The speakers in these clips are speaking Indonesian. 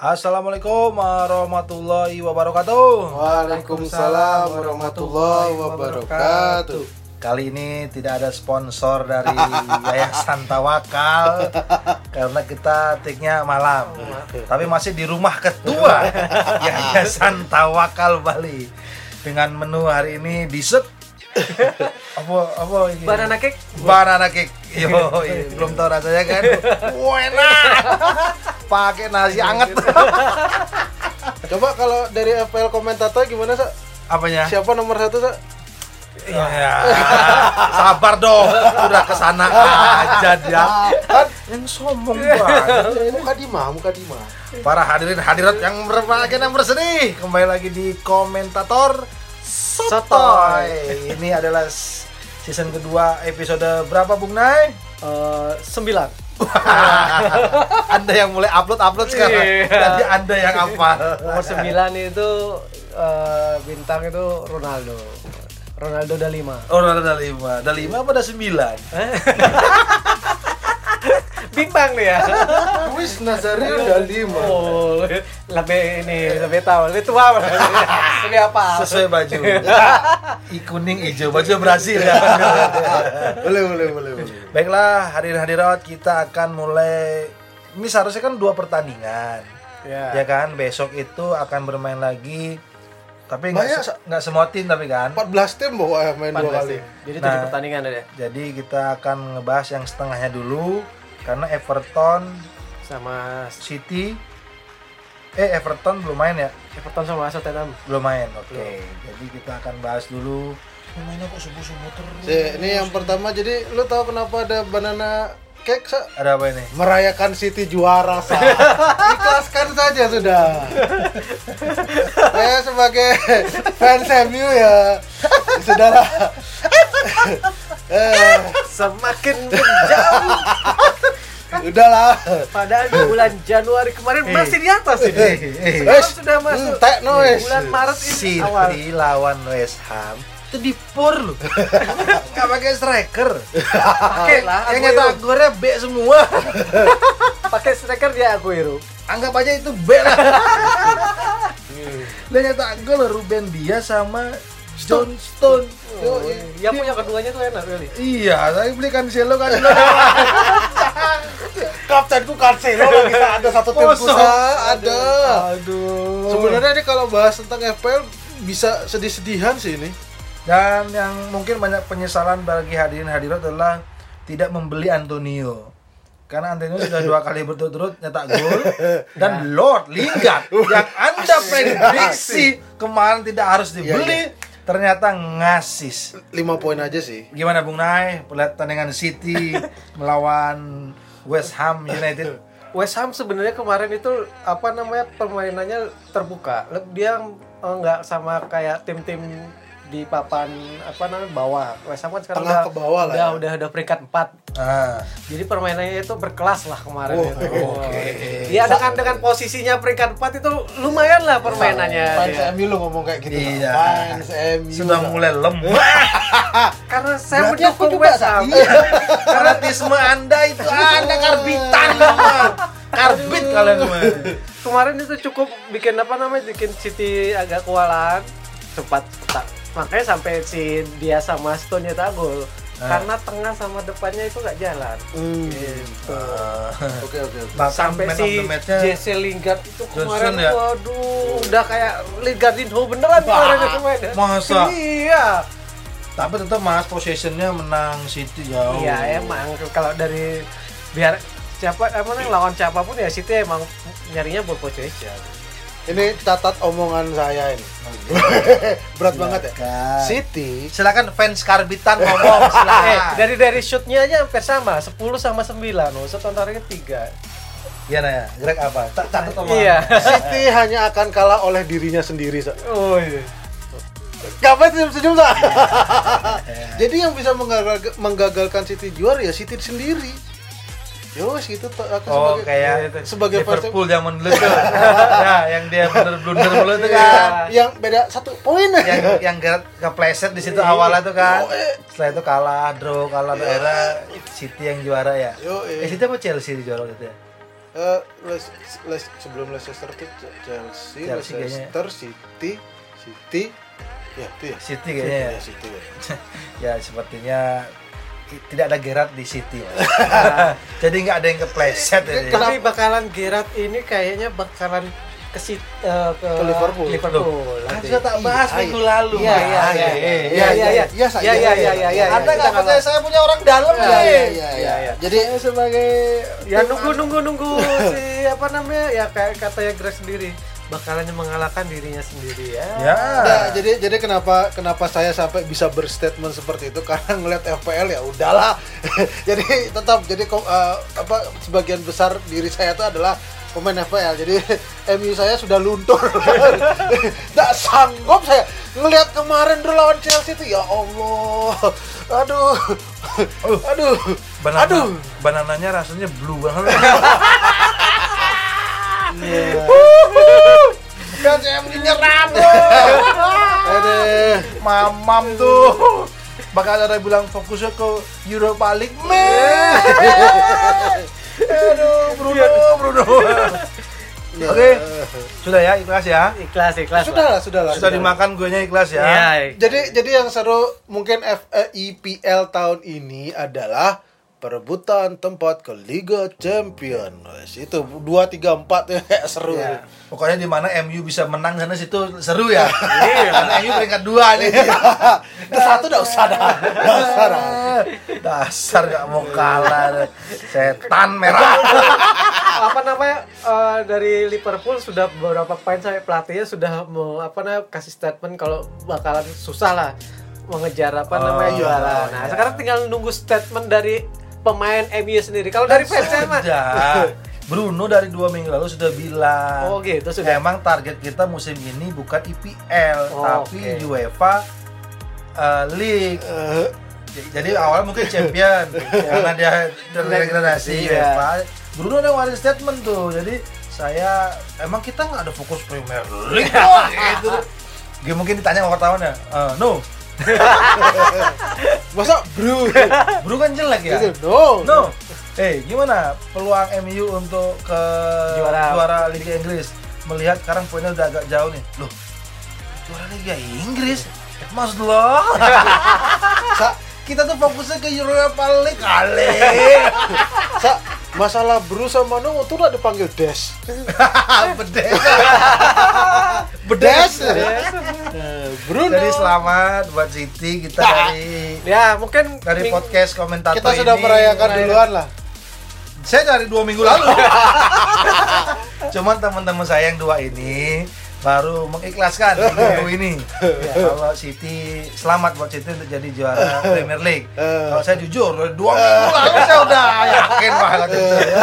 Assalamualaikum warahmatullahi wabarakatuh. Waalaikumsalam warahmatullahi wabarakatuh. Kali ini tidak ada sponsor dari Yayasan Tawakal karena kita take-nya malam. Tapi masih di rumah ketua Yayasan Tawakal Bali dengan menu hari ini dessert apa apa ini? Banana cake? Banana cake. Yo, iya, belum tahu rasanya kan. Wah, enak. Pakai nasi anget. Coba kalau dari FPL komentator gimana sa? Apanya? Siapa nomor satu sa? Ya, sabar dong, udah ke sana aja dia. Kan yang sombong banget. Muka Dima, muka Dima. Para hadirin hadirat yang berbahagia dan bersedih, kembali lagi di komentator Sotoy. Ini adalah season kedua episode berapa Bung Nay? Eh, sembilan. anda yang mulai upload upload sekarang. Iya. Jadi Anda yang hafal. Nomor sembilan itu eh, bintang itu Ronaldo. Ronaldo udah lima. Oh, udah lima. Udah lima apa udah sembilan? Bintang nih ya. Wis Nazario udah lima. Oh, lebih ini lebih tahu, lebih tua. Lebih apa? Sesuai baju. I kuning hijau, baju Brasil ya. Boleh, boleh, boleh, boleh. Baiklah, hadirin hadirat kita akan mulai ini seharusnya kan dua pertandingan. Ya. Ya kan, besok itu akan bermain lagi. Tapi nggak se- nggak semua tim tapi kan. 14 tim bawa main dua 14 kali. tim. Jadi Nah. tujuh pertandingan ada Jadi kita akan ngebahas yang setengahnya dulu karena Everton, sama City eh Everton belum main ya? Everton sama Tottenham. Belum main. Oke. Jadi kita akan bahas dulu. Mainnya kok subuh-subuh terus. Si, ini yang pertama jadi lu tahu kenapa ada banana cake sa? Ada apa ini? Merayakan City juara sa. Ikhlaskan saja sudah. Saya sebagai fans MU ya sudahlah. eh, Semakin menjauh. Udahlah. Padahal di bulan Januari kemarin Eh. masih di atas ini. Eh, eh. Sekarang sudah masuk Entek no wes. bulan Maret ini awal. City lawan West Ham itu di por loh nggak pakai striker Pakai lah, yang nyata gornya B semua Pakai striker dia Aguero. anggap aja itu B lah dia nyata gol Ruben Dias sama John Stone Oh, yang punya keduanya tuh enak kali. iya saya beli Cancelo kan Kaptenku Cancelo lagi ada satu tim. Sa. ada. aduh Sebenarnya nih kalau bahas tentang FPL bisa sedih-sedihan sih ini. dan yang mungkin banyak penyesalan bagi hadirin hadirat adalah tidak membeli Antonio karena Antonio sudah dua kali berturut-turut nyetak gol dan Lord Lingard yang anda prediksi kemarin tidak harus dibeli ternyata ngasis 5 poin aja sih. gimana Bung Nay pertandingan City melawan West Ham United West Ham sebenarnya kemarin itu apa namanya permainannya terbuka. Dia eh, nggak sama kayak tim-tim di papan apa namanya bawah. West Ham kan sekarang Tengah udah, ke bawah lah udah, ya. udah udah peringkat 4. ah Jadi permainannya itu berkelas lah kemarin Oh, itu. oke. Ya dengan dengan posisinya peringkat 4 itu lumayan lah permainannya. Fans dia. MU lu ngomong kayak gitu. Iya. Fans MU. sudah mulai lemah Karena saya Berarti mendukung juga, West Ham. Iya. Fanatisme Anda itu Anda karbitan. Karbit kalian semua. kemarin itu cukup bikin apa namanya bikin City agak kewalahan sempat tak makanya sampai si dia sama Stone nyetak gol Ah. karena tengah sama depannya itu nggak jalan Hmm. gitu. Oke oke oke. Sampai si Jesse Lingard itu kemarin Johnson ya? waduh udah kayak Lingardinho beneran kemarin mainnya masa? iya tapi tetap mas possessionnya menang City jauh. iya emang kalau dari biar siapa apa namanya lawan siapa pun ya City emang nyarinya ball possession Ini catat omongan saya ini. Berat banget ya. Silakan. City Silakan fans karbitan ngomong eh silakan. dari dari shootnya aja hampir sama 10 sama 9 loh shoot on target 3 Iya Naya, Greg apa? Tak catat omongan. iya City hanya akan kalah oleh dirinya sendiri. Sa. oh iya Ngapain senyum-senyum Sa? Jadi yang bisa menggagal- menggagalkan City juara ya City sendiri. Yo, gitu aku Oh sebagai kayak sebagai fans Liverpool zaman dulu tuh. ya, yang dia bener blunder dulu tuh kan. yang beda satu poin yang yang ke- kepleset di situ awalnya tuh kan. Setelah itu kalah, draw, kalah daerah City yang juara ya. Yo, Eh City apa Chelsea di juara gitu ya? Eh, Les- Les- sebelum Leicester tuh Ch- Chelsea, Chelsea Leicester, City, City, ya itu ya. City kayaknya ya. Ya, City ya. ya sepertinya tidak ada Gerard di City nah, jadi nggak ada yang kepleset ya, tapi bakalan Gerard ini kayaknya bakalan ke, sit, uh, eh, ke, ke Liverpool. Liverpool. Kan sudah tak bahas iya, minggu iya. lalu. Iya, ah, iya iya iya. Iya iya iya. Iya iya iya iya. iya, iya. Anda nggak percaya saya punya orang dalam ya Iya iya iya. Jadi sebagai ya nunggu anu. nunggu nunggu si apa namanya ya kayak kata ya Greg sendiri bakalan mengalahkan dirinya sendiri ya. ya Nah, jadi jadi kenapa kenapa saya sampai bisa berstatement seperti itu karena ngeliat FPL ya udahlah. jadi tetap jadi eh, apa sebagian besar diri saya itu adalah pemain FPL. Jadi MU saya sudah luntur. Tidak sanggup saya ngelihat kemarin dulu lawan Chelsea itu ya Allah. Aduh. Aduh. banana, Aduh. banananya rasanya blue banget kan saya menyerang Aduh. mamam tuh. Bakal ada yang bilang fokusnya ke Europa League men aduh Bruno Bruno. Oke. Sudah ya ikhlas ya? Ikhlas ikhlas. Sudah lah, sudah lah. sudah dimakan gue nya ikhlas ya? Ya. Jadi jadi yang seru mungkin F, IPL tahun ini adalah perebutan tempat ke Liga Champion. Wes, itu 2 3 4 ya kayak seru. Ya. Pokoknya di mana MU bisa menang sana situ seru ya. Iya. Karena MU peringkat dua nih. Ke satu udah usah dah. Udah usah dah. Dasar gak mau kalah. Setan merah. apa namanya eh, dari Liverpool sudah beberapa pemain sampai pelatihnya sudah mau apa namanya kasih statement kalau bakalan susah lah mengejar apa Oh, namanya juara. Nah, iya. sekarang tinggal nunggu statement dari pemain MU sendiri. Kalau dari mah Sudah. Bruno dari dua minggu lalu sudah bilang. Oh, gitu, sudah. Emang target kita musim ini bukan IPL Oh, tapi oke. UEFA uh, League. Eh, Jadi awalnya mungkin champion karena dia terdegradasi Iya. UEFA. Bruno udah ngeluarin statement tuh. Jadi saya emang kita nggak ada fokus Premier League gitu. Dia mungkin ditanya wartawan ya. "Eh, no. Masa bro? Bro kan jelek ya. Gitu, no. No. Eh, gimana peluang MU untuk ke Juara. juara Liga Inggris? Melihat sekarang poinnya udah agak jauh nih. Loh, juara Liga Inggris? Maksud lo? Kita tuh fokusnya ke Europa League kali. sa, masalah bro sama no itu udah dipanggil Des. Bedes. Bedes. Bedes. Bruno. Jadi selamat buat Siti kita dari ya mungkin dari podcast komentator kita sudah ini. merayakan duluan lah. Saya dari dua minggu lalu. Cuman teman-teman saya yang dua ini baru mengikhlaskan minggu ini. Ya, kalau City selamat buat City untuk jadi juara Premier League. Kalau saya jujur dua minggu lalu saya udah yakin banget itu. ya.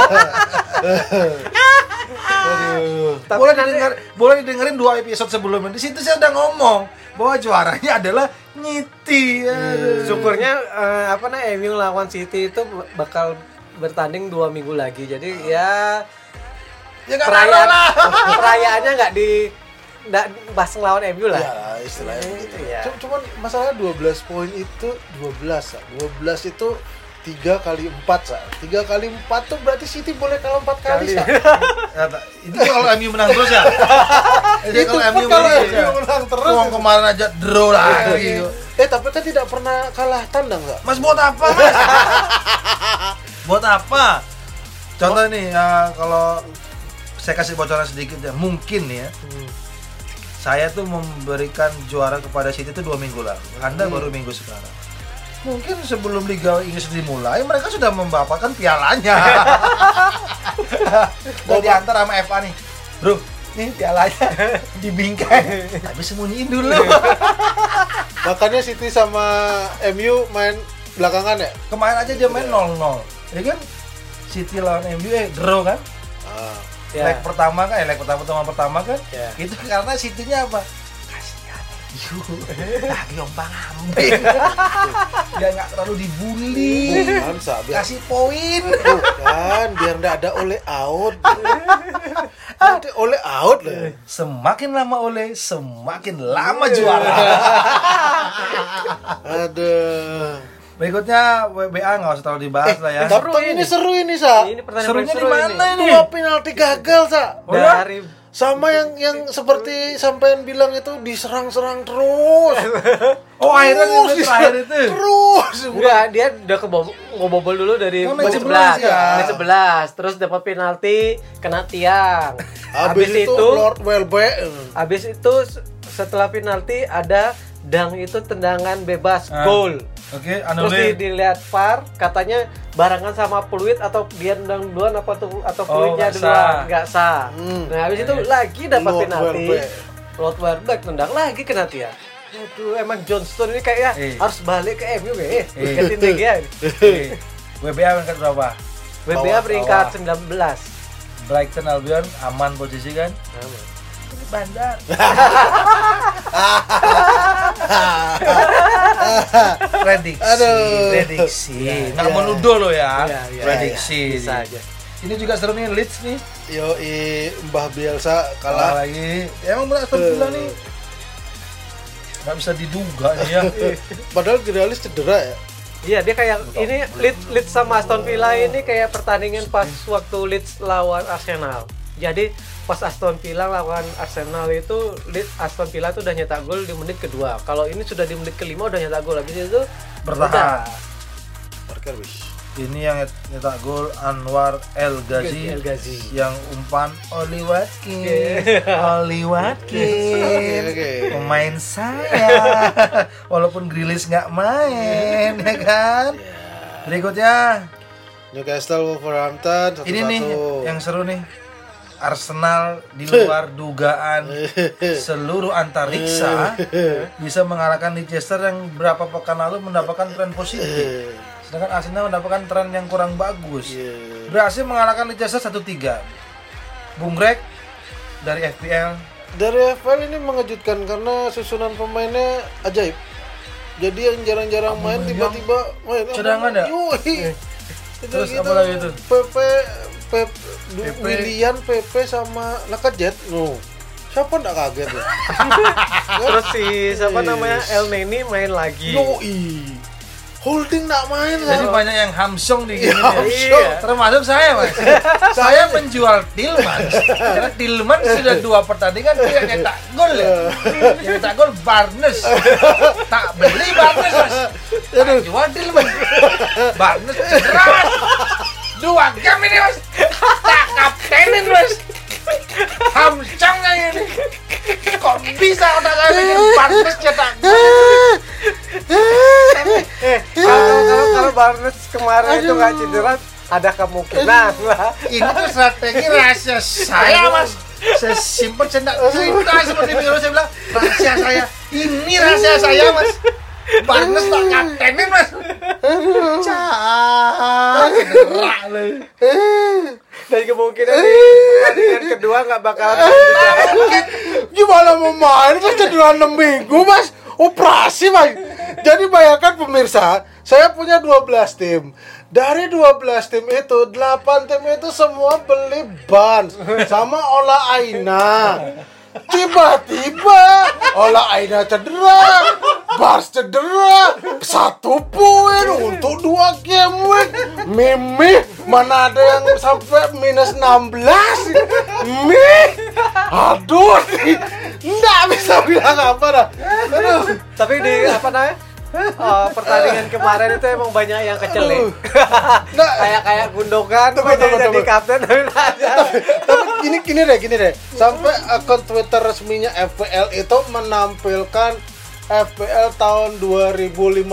Tapi boleh didengar, boleh didengerin dua episode sebelumnya. Di situ saya udah ngomong bahwa juaranya adalah Nyiti. Aduh. syukurnya eh, apa namanya MU lawan City itu bakal bertanding dua minggu lagi. Jadi ya Ya perayaan lah. perayaannya nggak di nggak pas ngelawan MU lah. Ya, istilahnya begitu. Iya. Cuma- Cuman masalahnya 12 poin itu 12, Sa. 12 itu 3 kali 4, Sa. 3 kali 4 tuh berarti City boleh kalah 4 kali, Kali. Sa. Ya. Itu kalau MU menang terus ya. Itu Itu kalau MU kalau menang. MU ya. menang terus. Uang kemarin aja draw lagi. Eh, tapi kan tidak pernah kalah tandang, Sa. Mas buat apa? Mas? buat apa? Contoh nih ya, kalau saya kasih bocoran sedikit ya, mungkin ya. Hmm. Saya tuh memberikan juara kepada City itu dua minggu lalu. Anda baru minggu sekarang. Mungkin sebelum Liga Inggris dimulai, mereka sudah membapakkan pialanya. Dan diantar sama FA nih, bro, nih pialanya dibingkai. Tapi sembunyiin dulu. Makanya City sama MU main belakangan ya? Kemarin aja dia main 0-0. Ya kan? City lawan MU eh draw kan? Ah. Ya. Leg pertama kan, eh, leg pertama pertama pertama kan? Ya. Itu karena City-nya apa? Kasihan. Lagi ombang ambing. Dia nggak terlalu dibully. Biar, Kasih poin. bukan, biar nggak ada oleh out. Nanti oleh out lah. Semakin lama oleh, semakin lama juara. Aduh. Berikutnya WBA nggak usah terlalu dibahas lah ya. Eh, Tapi Seru ini ini. seru ini, Sa. Ini pertandingan Serunya paling di seru mana ini. Dua penalti gagal, Sa. Oh, ya? Dari Sama yang yang seperti sampean bilang itu diserang-serang terus. Oh akhirnya Terus, itu terakhir itu. Terus. Enggak, dia udah kebobol, ngebobol dulu dari Kan menit menit 11 11. ya. Menit 11, terus dapat penalti kena tiang. Habis itu, Lord Welbeck. habis itu setelah penalti ada dang itu tendangan bebas Ah. gol. Oke, Terus di, dilihat VAR katanya barengan sama peluit atau dia nendang duluan apa tuh atau Oh, peluitnya nggak duluan sah. nggak sah. Hmm. Nah habis itu lagi dapat Lord penalti. Lord Welbeck tendang lagi kena tiang. Aduh, emang Johnston ini kayaknya Eh. harus balik ke MU ya. Eh. Gantiin ini. Oke. WBA peringkat berapa? WBA peringkat bawah. 19. Brighton Albion aman posisi kan? Ini bandar. prediksi, Aduh. prediksi. Nggak Iya. menuduh lo ya. Iya, iya, prediksi. Bisa aja. Ini juga seru nih Leeds nih. Yo, Mbah Bielsa Kalah kalah. lagi. Ya, emang benar Aston Villa nih. Nggak bisa diduga nih ya. Padahal Grealish cedera ya. Iya dia kayak ini Leeds, Leeds sama Aston Villa ini kayak pertandingan pas waktu Leeds lawan Arsenal. Jadi pas Aston Villa lawan Arsenal itu Aston Villa tuh udah nyetak gol di menit kedua. Kalau ini sudah di menit kelima udah nyetak gol habis itu Bertahan. Parker wish. Ini yang nyetak gol Anwar El Ghazi, El Ghazi. yang umpan Oli Watkins. Oli Watkins. Pemain saya. Walaupun Grilis nggak main, ya kan? Berikutnya Newcastle Wolverhampton satu ini nih yang seru nih. Arsenal di luar dugaan seluruh antariksa bisa mengalahkan Leicester yang berapa pekan lalu mendapatkan tren positif. Sedangkan Arsenal mendapatkan tren yang kurang bagus. Iya. Berhasil mengalahkan Leicester 1-3. Bung Greg dari FPL Dari FPL ini mengejutkan karena susunan pemainnya ajaib. Jadi yang jarang-jarang main tiba-tiba main. Cadangan ya? Yoi. Terus gitu. apa lagi itu? PP, PP, PP. Willian, PP sama Lacazette. No. Siapa nggak kaget ya? terus si siapa namanya El Neni main lagi. Yoi. Holding nggak main Jadi kan? banyak yang hamsong di Iya, gini. hamsong. Iya. Termasuk saya, Mas. saya menjual Tillman. Karena Tillman sudah dua pertandingan dia nyetak gol ya. Yang nyetak gol Barnes. Tak beli Barnes, Mas. Tak jual Tillman. Barnes cedera. Dua game ini, Mas. Tak kaptenin, Mas. Hamsong kayak ini. Kok bisa otak saya bikin Barnes cetak? Eh, kalau kalau kalau Barnes kemarin itu nggak cedera ada kemungkinan lah. ini tuh strategi rahasia saya mas saya simpen saya nggak cerita seperti Miro saya bilang rahasia saya ini rahasia saya mas Barnes tak kaptenin mas. Lu. Dan kemungkinan di pertandingan kedua nggak bakalan lanjut. mungkin Gimana mau main? Terus cedera 6 minggu mas. Operasi mas. Jadi bayangkan pemirsa Saya punya 12 tim. Dari 12 tim itu 8 tim itu semua beli ban Sama Ola Aina Tiba-tiba Ola Aina cedera Bars cedera Satu poin untuk dua game week. Mimi Mana ada yang sampai minus 16 Mi Aduh Nggak bisa bilang apa dah. Tapi di apa namanya? Eh, pertandingan kemarin itu emang banyak yang kecelek. Nggak. kayak kayak Gundogan kok jadi, jadi kapten tapi tapi gini gini deh gini deh. Sampai akun Twitter resminya FPL itu menampilkan FPL tahun 2015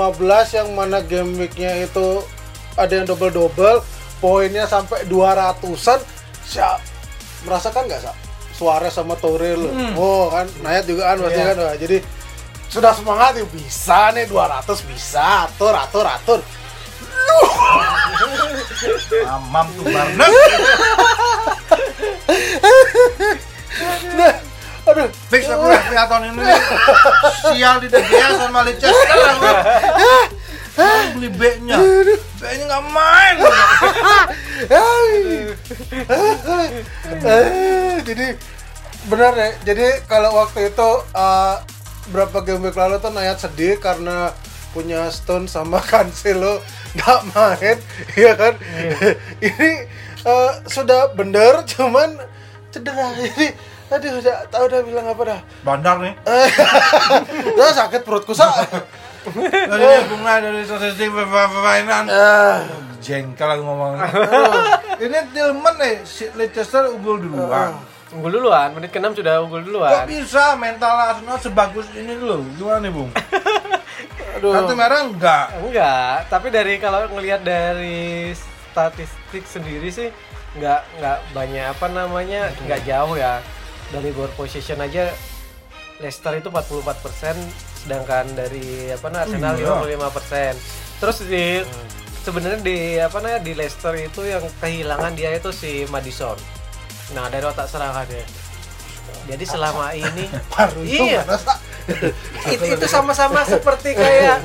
yang mana game weeknya itu ada yang double double poinnya sampai 200an siap merasakan nggak sa? Suarez sama Torre lo oh kan? Nayat juga kan pasti Iya. kan? Wah, jadi sudah semangat yuk. Bisa nih 200 bisa. Atur atur atur. Mamam tuh Barnes nah. Aduh. Fix aku FPA tahun ini sial di DGA sama Leicester Mau beli B-nya. B-nya nggak main. Eh, jadi benar ya. Jadi kalau waktu itu eh, berapa game week lalu tuh Nayat sedih karena punya Stone sama Cancelo nggak main, ya kan? Ini eh, sudah bener, cuman cedera. Jadi, aduh, udah tahu udah bilang apa dah? Bandar nih. Udah sakit perutku sak. Dari bunga dari statistik permainan. Ah, Jengkel aku ngomong. Ini Tillman nih, si Leicester unggul duluan. Unggul duluan, menit ke-6 sudah unggul Kok duluan. bisa mental Arsenal sebagus ini dulu? Gimana nih, Bung? aduh. Kartu merah enggak. Enggak, tapi dari kalau ngelihat dari statistik sendiri sih nggak nggak banyak apa namanya nggak jauh ya dari ball position aja Leicester itu 44% sedangkan dari apa namanya Arsenal Iya. 55%. Terus di sebenarnya di apa namanya di Leicester itu yang kehilangan dia itu si Madison. Nah, dari otak serangannya. Jadi selama ini iya. itu, itu sama-sama seperti kayak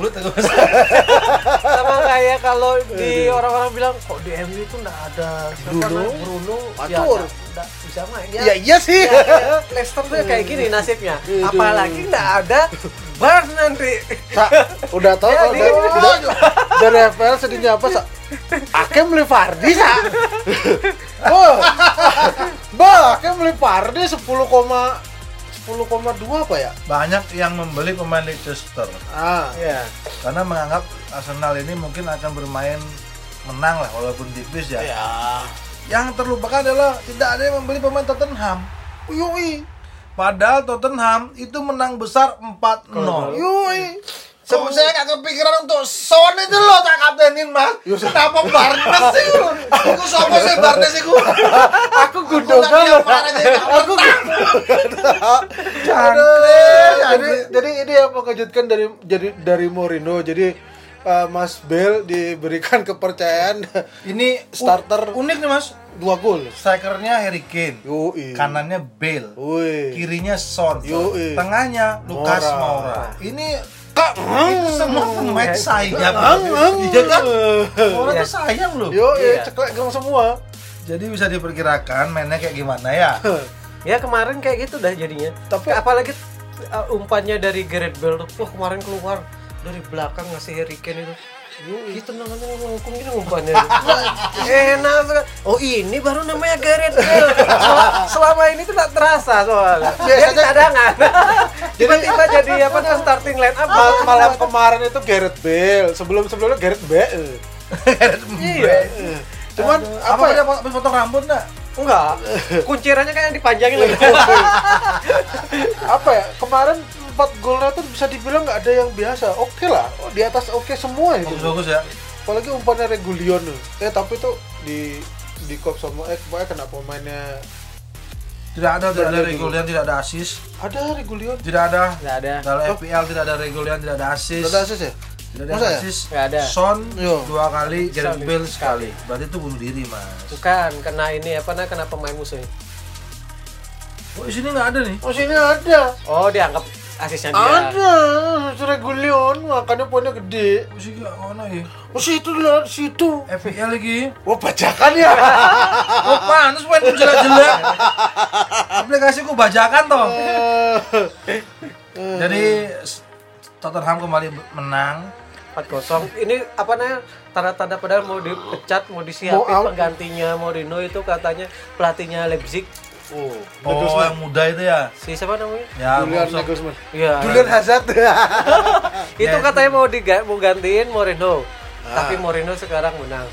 sama kayak kalau di orang-orang bilang kok di MU itu nggak ada Bruno? Bruno? Ya nggak- bisa main. Ya, Ya iya sih. ya, ya, Leicester tuh kayak gini nasibnya. Apalagi nggak ada Bar nanti. Sak, udah tau Ya, kalau dari, FPL sedihnya apa, Sak? Akem beli Fardi, Sak. Oh, bah, Akem beli Fardi 10, 10,2 apa ya? Banyak yang membeli pemain Leicester Ah, ya karena menganggap Arsenal ini mungkin akan bermain menang lah walaupun tipis ya. ya. Yang terlupakan adalah tidak ada yang membeli pemain Tottenham. Yui, Padahal Tottenham itu menang besar 4-0. yui. Sebab saya gak kepikiran untuk Son itu loh tak kaptenin mas Kenapa Barnes sih lu? Aku sopo sih Barnes sih Aku gundongan loh. Aku jadi jadi ini yang mengejutkan dari jadi dari Mourinho. Jadi uh, Mas Bale diberikan kepercayaan Ini Starter. unik nih mas dua gol. Strikernya Harry Kane Yoi. Kanannya Bale Woi. Kirinya Son Yoi. Tengahnya Lucas Moura. Moura Ini Kak, itu semua pemain sayap Ang, ang. Iya kan? Iya. tuh sayang loh Yo, Iya. ceklek gong semua. Jadi bisa diperkirakan mainnya kayak gimana ya ya kemarin kayak gitu dah jadinya Tapi- apalagi uh, umpannya dari Gareth Bale tuh wah kemarin keluar dari belakang ngasih Harry Kane itu itu namanya ngomong gini umpannya enak sekali. oh ini baru namanya Gareth Bale. Sel- selama ini tuh tak terasa soalnya. Dia cadangan. Tiba-tiba jadi apa namanya starting line up. Mal- malam kemarin itu Gareth Bale, sebelum sebelumnya Gareth Bale. iya. Cuman apa apa ya? habis potong rambut enggak? enggak. Kuncirannya kayak dipanjangin lagi. Apa ya? Kemarin empat golnya tuh bisa dibilang nggak ada yang biasa. Oke lah, oh, di atas oke semua itu. Bagus-bagus ya Apalagi umpannya Regulion. Eh tapi tuh di di kop sama eh kena pemainnya Tidak ada, tidak ada ada regulian, tidak ada asis ada Regulion. Tidak ada nggak ada Dalam FPL tidak ada regulian, tidak ada asis Ada asis ya? Tidak ada Masa ya? asis Nggak ada. Son Yo. dua kali, Gareth Bale sekali. Berarti itu bunuh diri mas bukan kena ini apa namanya kena pemain musuh Oh di sini nggak ada nih Oh sini ada. oh dianggap asisnya dia. Ada, Regulion makanya poinnya gede. Oh sih nggak mana ya? Oh situ lah, situ. FPL lagi. Wah bajakan ya. Oh panas tuh jelek-jelek. Aplikasi ku bajakan toh. Jadi Tottenham kembali menang. 4-0 ini apa namanya? Tanda-tanda padahal mau dipecat mau disiapin Mau penggantinya Mourinho itu katanya pelatihnya Leipzig Oh, Oh yang muda itu ya si siapa namanya Ya Julian. Nagelsmann. Iya. Julian Hazard. itu Ya, katanya mau diga mau gantiin Mourinho Ah. tapi Mourinho sekarang menang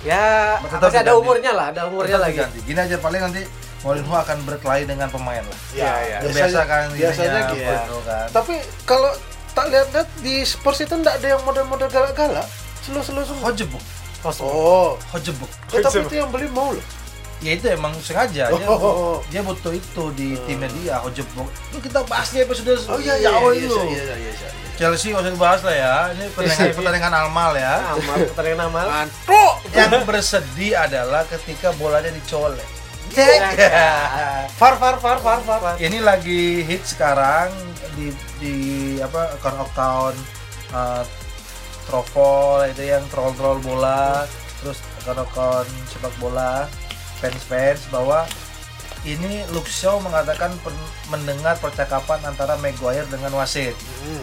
ya Tetap masih ada diganti. umurnya lah ada umurnya Tetap lagi diganti. Gini aja paling nanti Mourinho akan berkelahi dengan pemain lah Iya, iya. Ya, biasa kan biasanya gitu. Mourinho kan Tapi kalau tak lihat-lihat di Spurs itu enggak ada yang model-model galak-galak. Selu-selu semua. Hojebuk. Oh, Hojebuk eh, tapi itu yang beli mau loh. Ya itu emang sengaja. Dia, Oh. dia butuh itu di timnya dia. Hojebuk itu kita bahas di episode Oh iya iya awal iya itu iya iya iya. iya. Chelsea usah dibahas lah ya. Ini pertandingan pertandingan Almal ya. Amal pertandingan amal Mantuk. yang bersedih adalah ketika bolanya dicolek. Far far far far far. ini lagi hit sekarang di di apa account account uh, trofol itu yang troll troll bola terus account account sepak bola fans fans bahwa ini Luke Shaw mengatakan pen- mendengar percakapan antara Maguire dengan wasit Hmm.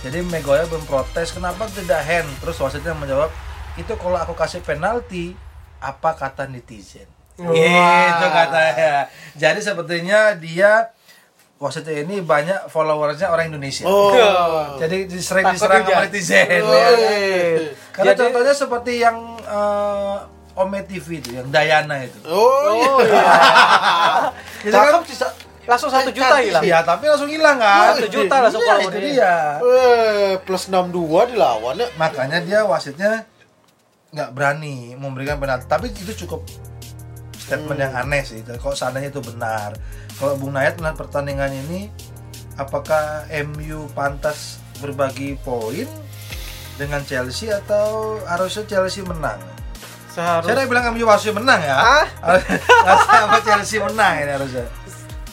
Jadi Maguire memprotes kenapa tidak hand. Terus wasitnya menjawab itu kalau aku kasih penalti apa kata netizen. Wah. Gitu katanya. Jadi sepertinya dia wasitnya ini banyak followersnya orang Indonesia. Oh. Jadi sering diserang sama netizen. Oh, ya. iya. Karena Jadi- contohnya seperti yang eh, Ome TV itu, yang Dayana itu. Oh, Oh iya. Itu kan. Langsung satu juta hilang. Iya, tapi langsung hilang kan? Satu juta langsung Iya, follower itu dia. Eh, plus 62 dilawan ya. Makanya dia wasitnya nggak berani memberikan penalti. Tapi itu cukup statement yang aneh sih. Kalau seandainya itu benar. Kalau Bung Nayat melihat pertandingan ini, apakah MU pantas berbagi poin dengan Chelsea atau harusnya Chelsea menang? Seharus Saya udah bilang MU harusnya menang ya. Ah? Harusnya sama Chelsea menang ini harusnya.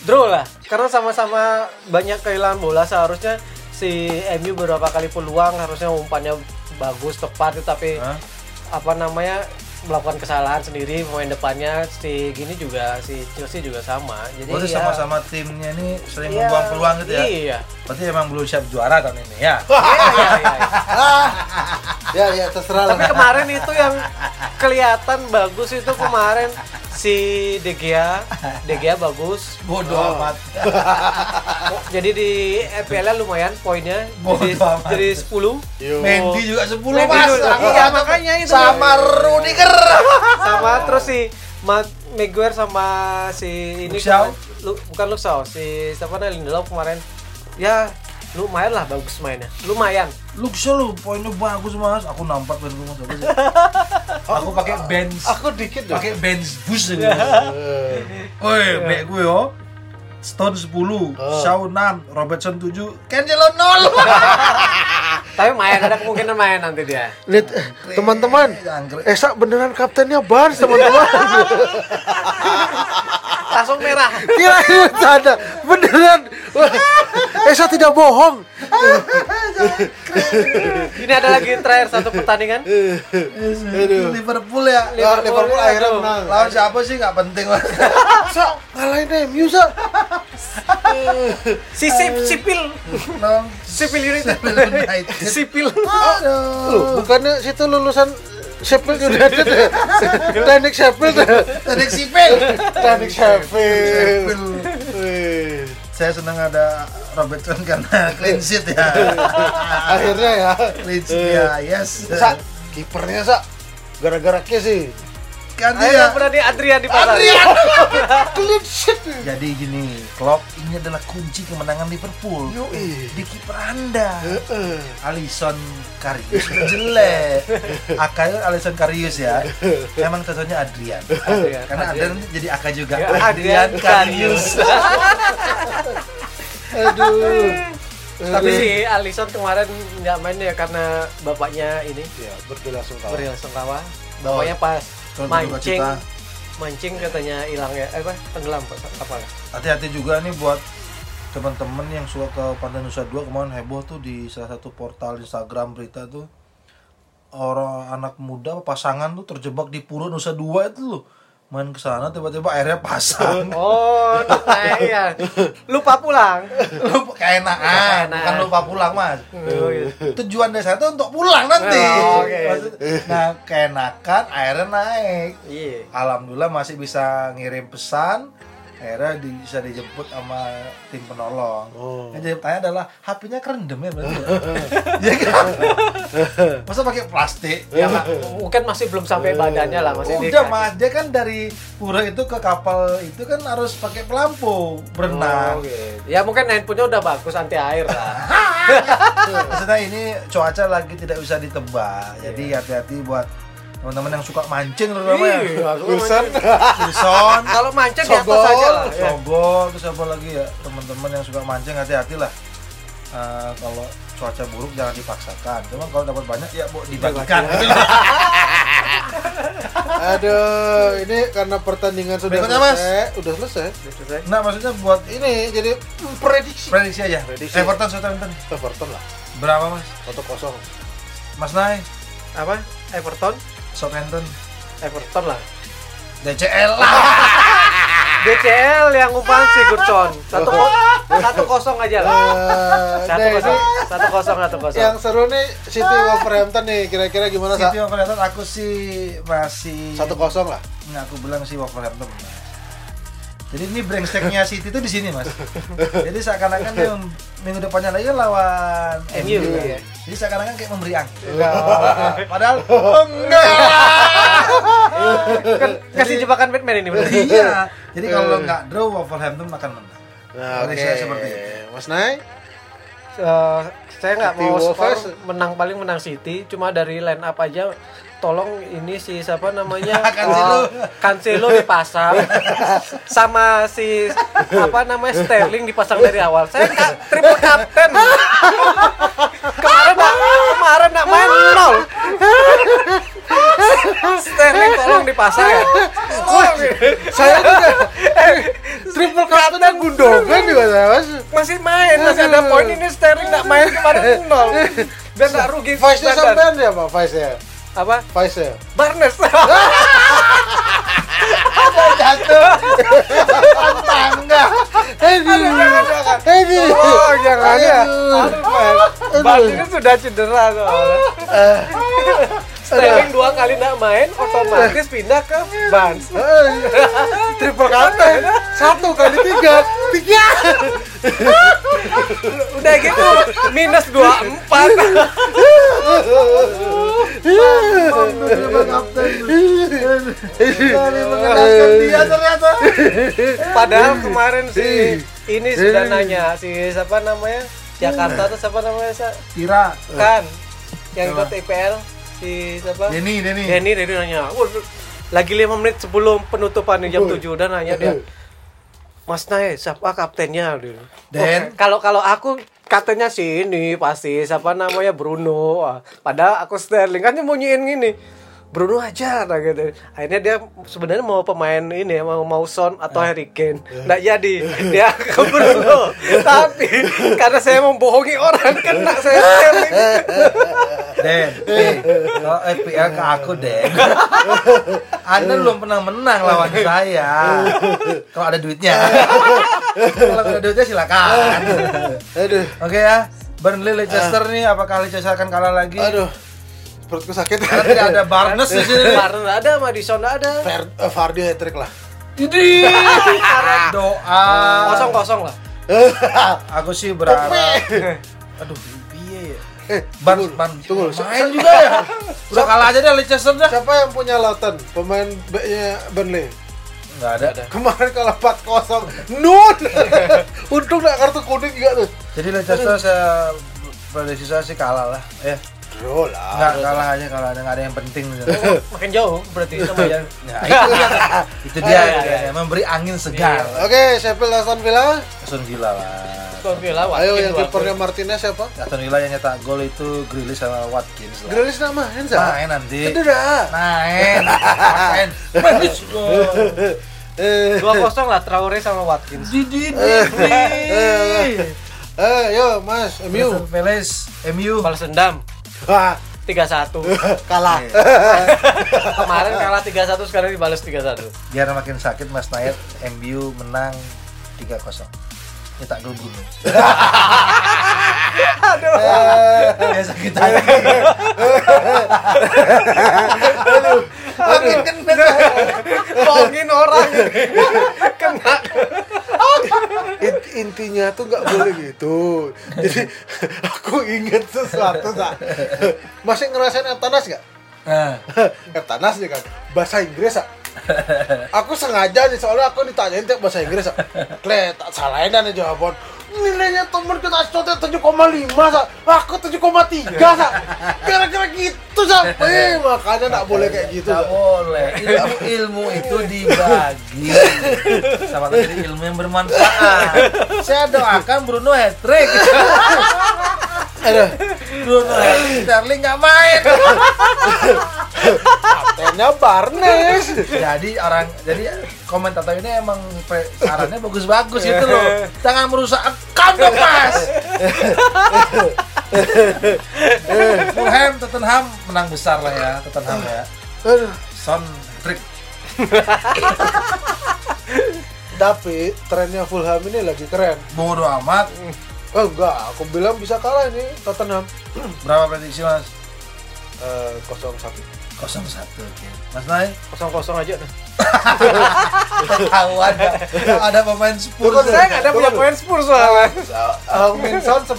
draw lah. Karena sama-sama banyak kehilangan bola seharusnya si MU beberapa kali peluang harusnya umpannya bagus tepat tapi Hah? apa namanya melakukan kesalahan sendiri pemain depannya si gini juga si Chelsea juga sama jadi Berarti ya- sama-sama timnya ini sering iya, membuang peluang gitu ya. iya Berarti emang belum siap juara tahun ini ya. iya iya, iya. Ya, ya terserah tapi lah. kemarin itu yang kelihatan bagus itu kemarin si De Gea bagus Bodoh Oh. amat. jadi di EPL lumayan poinnya Bodoh jadi, amat. jadi 10 Yo. Mendy juga 10 Mendy mas. Iya, makanya itu. Sama Rudiger. sama terus si Ma- Maguire sama si ini kemarin- Lu, bukan Shaw, si siapa namanya Lindelof kemarin ya lumayan lah bagus mainnya lumayan Luxo lu poinnya bagus mas. Aku nampak dari rumah ya. Aku pakai bench. Aku dikit dong. Pakai bench boost aja. Eh, Oi, baik gue yo. Stone 10, Oh. Shaw 6, Robertson 7, Cancelo 0. tapi main ada kemungkinan main nanti dia Lihat eh, teman-teman. Esa beneran kaptennya Barnes teman-teman. langsung merah Kira ada beneran. Esa tidak bohong. ini ada lagi terakhir satu pertandingan Aduh. Liverpool ya. Liverpool, Liverpool akhirnya aduh. menang. Lawan siapa sih nggak penting lah. Sa, ngalahin MU, Sa. si Sip Sipil Sipil United Sheffield United. Sipil Aduh. Loh, bukannya situ lulusan Sheffield United ya? Teknik Sheffield ya? Teknik sipil. Teknik Sheffield. Saya senang ada Robertson karena clean sheet ya. Akhirnya ya. Clean sheet ya, yes. Sa, kipernya Sa. Gara-gara Kes sih. Ganti ayo ya. berani Adrian di pasar Adrian. Clean sheet. Jadi gini, Klopp ini adalah kunci kemenangan Liverpool. Yoi. Di kiper Anda. Alisson Karius jelek. Akanya Alisson Karius ya. Memang cocoknya Adrian. Adrian, Karena Adrian. Adrian jadi Aka juga. Ya, Adrian Adrian Karius. Aduh. tapi si Alisson kemarin nggak main ya karena bapaknya ini. Ya, berbela sungkawa. beril bapaknya pas Turut mancing. Mancing katanya hilang ya. Eh apa? Tenggelam apa? Apa? Hati-hati juga nih buat teman-teman yang suka ke Pantai Nusa Dua. Kemarin heboh tuh di salah satu portal Instagram berita tuh. Orang anak muda pasangan tuh terjebak di pura Nusa Dua itu loh main ke sana tiba-tiba airnya pasang. Oh iya. Lupa pulang. Lu keenakan. Keenakan. bukan lupa pulang mas. Oh, gitu. tujuan desa itu untuk pulang nanti. Oh. Maksud- nah keenakan airnya naik. Iya. Alhamdulillah masih bisa ngirim pesan akhirnya di- bisa dijemput sama tim penolong Oh. yang jadi pertanyaan adalah HP-nya kerendam ya berarti ya? Iya kan? masa pakai plastik ya mungkin masih belum sampai badannya lah masih di udah mas dia kan dari pura itu ke kapal itu kan harus pakai pelampung berenang Oh, gitu. ya mungkin handphonenya udah bagus anti air lah Maksudnya ini cuaca lagi tidak bisa ditebak. Jadi Iya. hati-hati buat teman-teman yang suka mancing terutama ya. Iya, Wilson. Wilson, kalau mancing di atas aja lah. Sogol, terus apa lagi ya teman-teman yang suka mancing hati-hati lah. Eh, kalau cuaca buruk jangan dipaksakan. Cuma kalau dapat banyak ya bu dibagikan. Aduh, ini karena pertandingan sudah Berikutnya, Mas. selesai, udah selesai. nah maksudnya buat Ini jadi prediksi. prediksi aja. Prediksi. Everton Southampton Everton lah, berapa mas? 1-0. Mas Nay apa Everton Southampton Everton lah DCL lah. DCL yang umpan Sigurdsson satu ko- satu kosong aja lah. Eh, Satu kosong, satu kosong, satu kosong. yang seru nih City Wolverhampton nih kira-kira gimana sa? City Wolverhampton aku sih masih Satu kosong lah. Nggak, aku bilang sih Wolverhampton. Jadi ini brengsteknya City itu di sini mas. Jadi seakan-akan dia minggu depannya lagi kan lawan MU, MU. Iya. Jadi seakan-akan kayak memberi angin. Enggak. Padahal enggak. Kan kasih jebakan Batman ini bener. iya. Jadi kalau nggak draw Wolverhampton akan menang. Nah, oke. saya seperti itu. Mas Nay? Eh, saya nggak mau skor menang paling menang City. Cuma dari line up aja tolong ini si siapa namanya? Cancelo. Oh, Cancelo dipasang. Sama si apa namanya Sterling dipasang dari awal. Saya nggak triple captain kemarin kemarin nggak main nol Sterling tolong dipasang ya tolong Saya juga triple captain Gundogan juga saya mas. masih main masih ada poin ini Sterling nggak main kemarin nol dan nggak rugi Vice-nya standar. sampean ya pak? Vice-nya? apa Vice-nya? Barnes Jatuh. Tangga. Aduh, aduh. oh jangan ya Aduh. Barnes sudah cedera soalnya Sterling dua kali nggak main otomatis pindah ke Barnes. Eh, Triple captain satu kali tiga. Tiga. Udah gitu minus dua empat. Dia ternyata. padahal kemarin si ini sudah nanya si siapa namanya? Jakarta tuh siapa namanya? Kira. kan yang ikut IPL si siapa? Denny, Denny. Denny Denny nanya. "Wah, lagi lima menit sebelum penutupan jam 7 udah nanya dia Mas Nay siapa kaptennya. "Oh, kalau kalau aku kaptennya si ini pasti siapa namanya? Bruno. Padahal aku Sterling. Kan dia mau nyiin gini Bruno aja nah gitu. Akhirnya dia sebenarnya mau pemain ini mau mau Son atau Harry Kane. Nggak jadi. Dia ke Bruno. Tapi karena saya membohongi orang kena saya. Den, kalau FPL ke aku Den. Anda belum pernah menang lawan saya. Kalau ada duitnya. Kalau ada duitnya silakan. Aduh. Oke ya Burnley Leicester nih apakah Leicester akan kalah lagi? aduh perutku sakit Karena tidak ada Barnes di sini nggak ada, Madison ada. Fer, eh, Vardy hat trick lah Ini doa Kosong kosong lah. Aku sih berharap Aduh, piye ya? eh Ban, tunggu, ban, tunggu main juga ya. Udah kalah aja deh Leicester dah. siapa yang punya Lauten pemain B-nya Burnley Enggak ada. kemarin kalah 4-0 nol untung gak kartu kuning juga tuh Jadi Leicester saya prediksi saya sih kalah lah. Ya, draw lah enggak kalah aja kalah ada nggak ada yang penting. Makin jauh berarti sama yang Nah, itu dia. itu dia, Iya, iya, dia. memberi angin segar. oke Sheffield Aston Villa Aston Villa lah. Aston Villa ayo Watkins yang dua kipernya. Martinez siapa Aston Villa yang nyetak gol itu Grealish sama Watkins lah. Grealish nama Hensa Main nanti. itu dah Main. Main. Main. eh Dua kosong lah Traore sama Watkins. Didi. eh yo Mas MU Palace, MU. Balas dendam Wah, 3-1. kalah Kemarin kalah 3-1 sekarang dibalas 3-1. Biar makin sakit Mas Nayat, MU menang 3-0. Nyetak gol Bruno. Ya sakit hati. Makin kena. Bohongin orang. Kena. In- intinya tuh nggak boleh gitu. Jadi aku inget sesuatu tak masih ngerasain Eptanas nggak? Nah, Eptanas nih kan bahasa Inggris ah aku sengaja nih soalnya aku ditanyain tiap bahasa Inggris ah kle tak salahin dan jawaban nilainya temen kita koma lima sa aku tujuh koma tiga sa kira-kira gitu sa eh makanya nggak boleh kayak gitu Nggak Sa. boleh. Ilmu, ilmu itu dibagi. Sama tadi ilmu yang bermanfaat. Saya doakan Bruno hat trick. Aduh, Bruno hat Sterling nggak main. Kaptennya Barnes jadi orang jadi komentator ini emang sarannya bagus-bagus gitu loh jangan merusak account dong mas Fulham Tottenham menang besar lah ya Tottenham ya. Son trick tapi trennya Fulham ini lagi keren. Bodoh amat. Oh enggak, aku bilang bisa kalah ini Tottenham. Berapa prediksi Mas? Eh, 0-1. 01 oke. Mas Nay? kosong kosong aja. Tahu ada ada pemain Spurs. saya nggak ada punya poin Spurs soalnya Hang Min Son 11,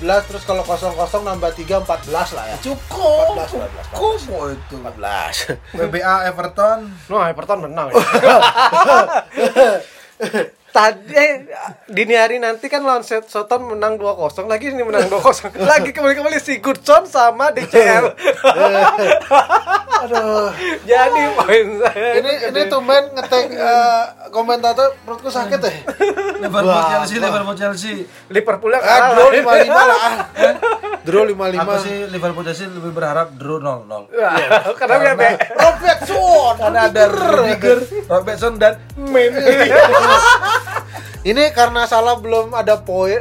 11 terus kalau 0-0 nambah 3 14 lah ya. Cukup. 14, 14. Kumo itu. 14. WBA Everton. no Everton menang ya. Tadi eh, dini hari nanti kan lawan Soton menang 2-0 lagi ini menang 2-0 lagi kembali-kembali Sigurdsson sama DCL Aduh. jadi poin saya Ini ini tumben ngetek eh, komentator perutku sakit ya. Liverpool Chelsea. Liverpool Chelsea. Liverpool yang Ah, kalah draw 55 lah. ah. Draw 55. Aku sih Liverpool Chelsea lebih berharap draw 0-0. Wah, karena nggak ada Robertson. Karena ada Rudiger, Robertson dan Mendy. Ini karena salah belum ada poin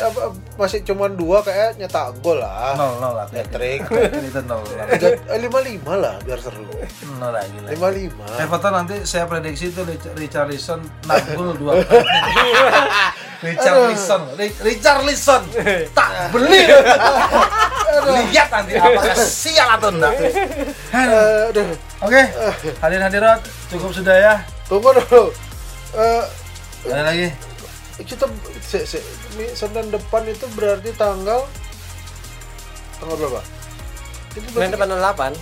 masih cuma dua kayak nyetak gol lah. 0-0 lah. Hat-trick. Itu 0 lah. Tiga- eh, 55 lah biar seru. 0 lagi lah. 55. Everton nanti saya prediksi itu Rich- Richarlison nagul dua kali. Richarlison, Ri- Richarlison tak beli. Lihat nanti apakah sial atau enggak. Eh, aduh. Oke, hadirin hadirat cukup sudah ya. Tunggu dulu. Eh, Ada lagi? Kita se, se, mi- Senin depan itu berarti tanggal tanggal berapa? Ini berarti, depan 8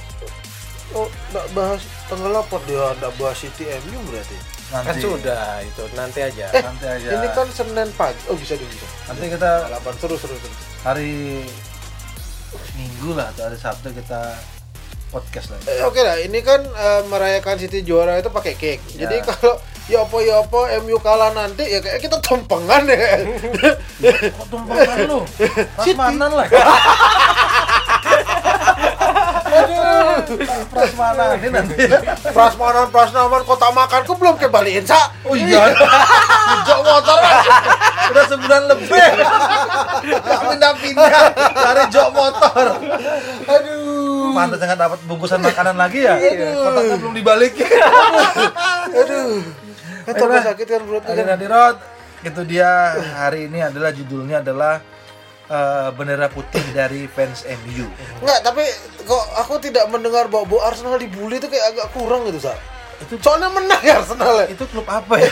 oh, nggak bahas tanggal apa dia nggak bahas City MU berarti. Nanti. kan sudah itu nanti aja Eh, Nanti aja. ini kan Senin pagi. Oh bisa deh bisa. Nanti kita Balapan seru seru seru. hari Minggu lah atau hari Sabtu kita podcast lagi. Eh, Oke lah, ini kan eh, merayakan City juara itu pakai cake. Ya. Jadi kalau ya apa ya apa MU kalah nanti ya kayak kita tumpengan ya. Kok tumpangan lu? Prasmanan lah. Prasmanan ini nanti. Prasmanan prasmanan kota makanku belum kembaliin sa. Oh iya. Jok motor. Udah sebulan lebih. Gak pindah-pindah dari jok motor. Aduh. Pantas nggak dapat bungkusan makanan lagi ya. Kotaknya belum dibalikin. Aduh. Kan tambah sakit kan perutnya kan. Hadirat, itu dia hari ini adalah judulnya adalah eh, bendera putih dari fans MU. Enggak, tapi kok aku tidak mendengar bahwa Bu Arsenal dibully itu kayak agak kurang gitu, Sa. Itu soalnya menang ya Arsenal ya. Itu klub apa ya?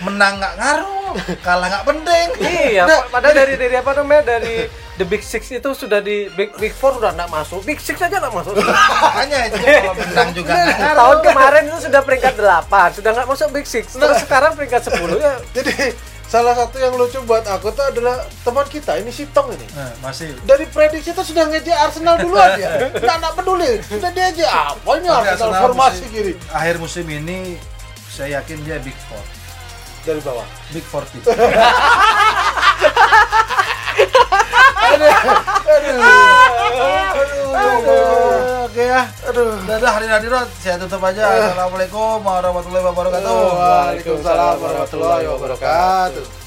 Menang nggak ngaruh, kalah nggak penting. iya Nah, pa- padahal dari dari apa namanya dari the big six itu sudah di big big four udah nggak masuk. Big six aja nggak masuk. Makanya itu kalau menang juga tahun kemarin itu sudah peringkat 8 sudah nggak masuk big six. Terus sekarang peringkat 10 ya. Jadi salah satu yang lucu buat aku tuh adalah teman kita ini si Tong ini. Nah, masih. Dari prediksi itu sudah ngejek Arsenal duluan ya. Nggak, nggak peduli. Sudah dia aja apa ini Arsenal Arsenal formasi musim- kiri? Akhir musim ini saya yakin dia big four, dari bawah. big four team. Aduh, Oke ya. Aduh. Dadah hadirin hadirat, saya tutup aja. Assalamualaikum warahmatullahi wabarakatuh. Waalaikumsalam warahmatullahi wabarakatuh.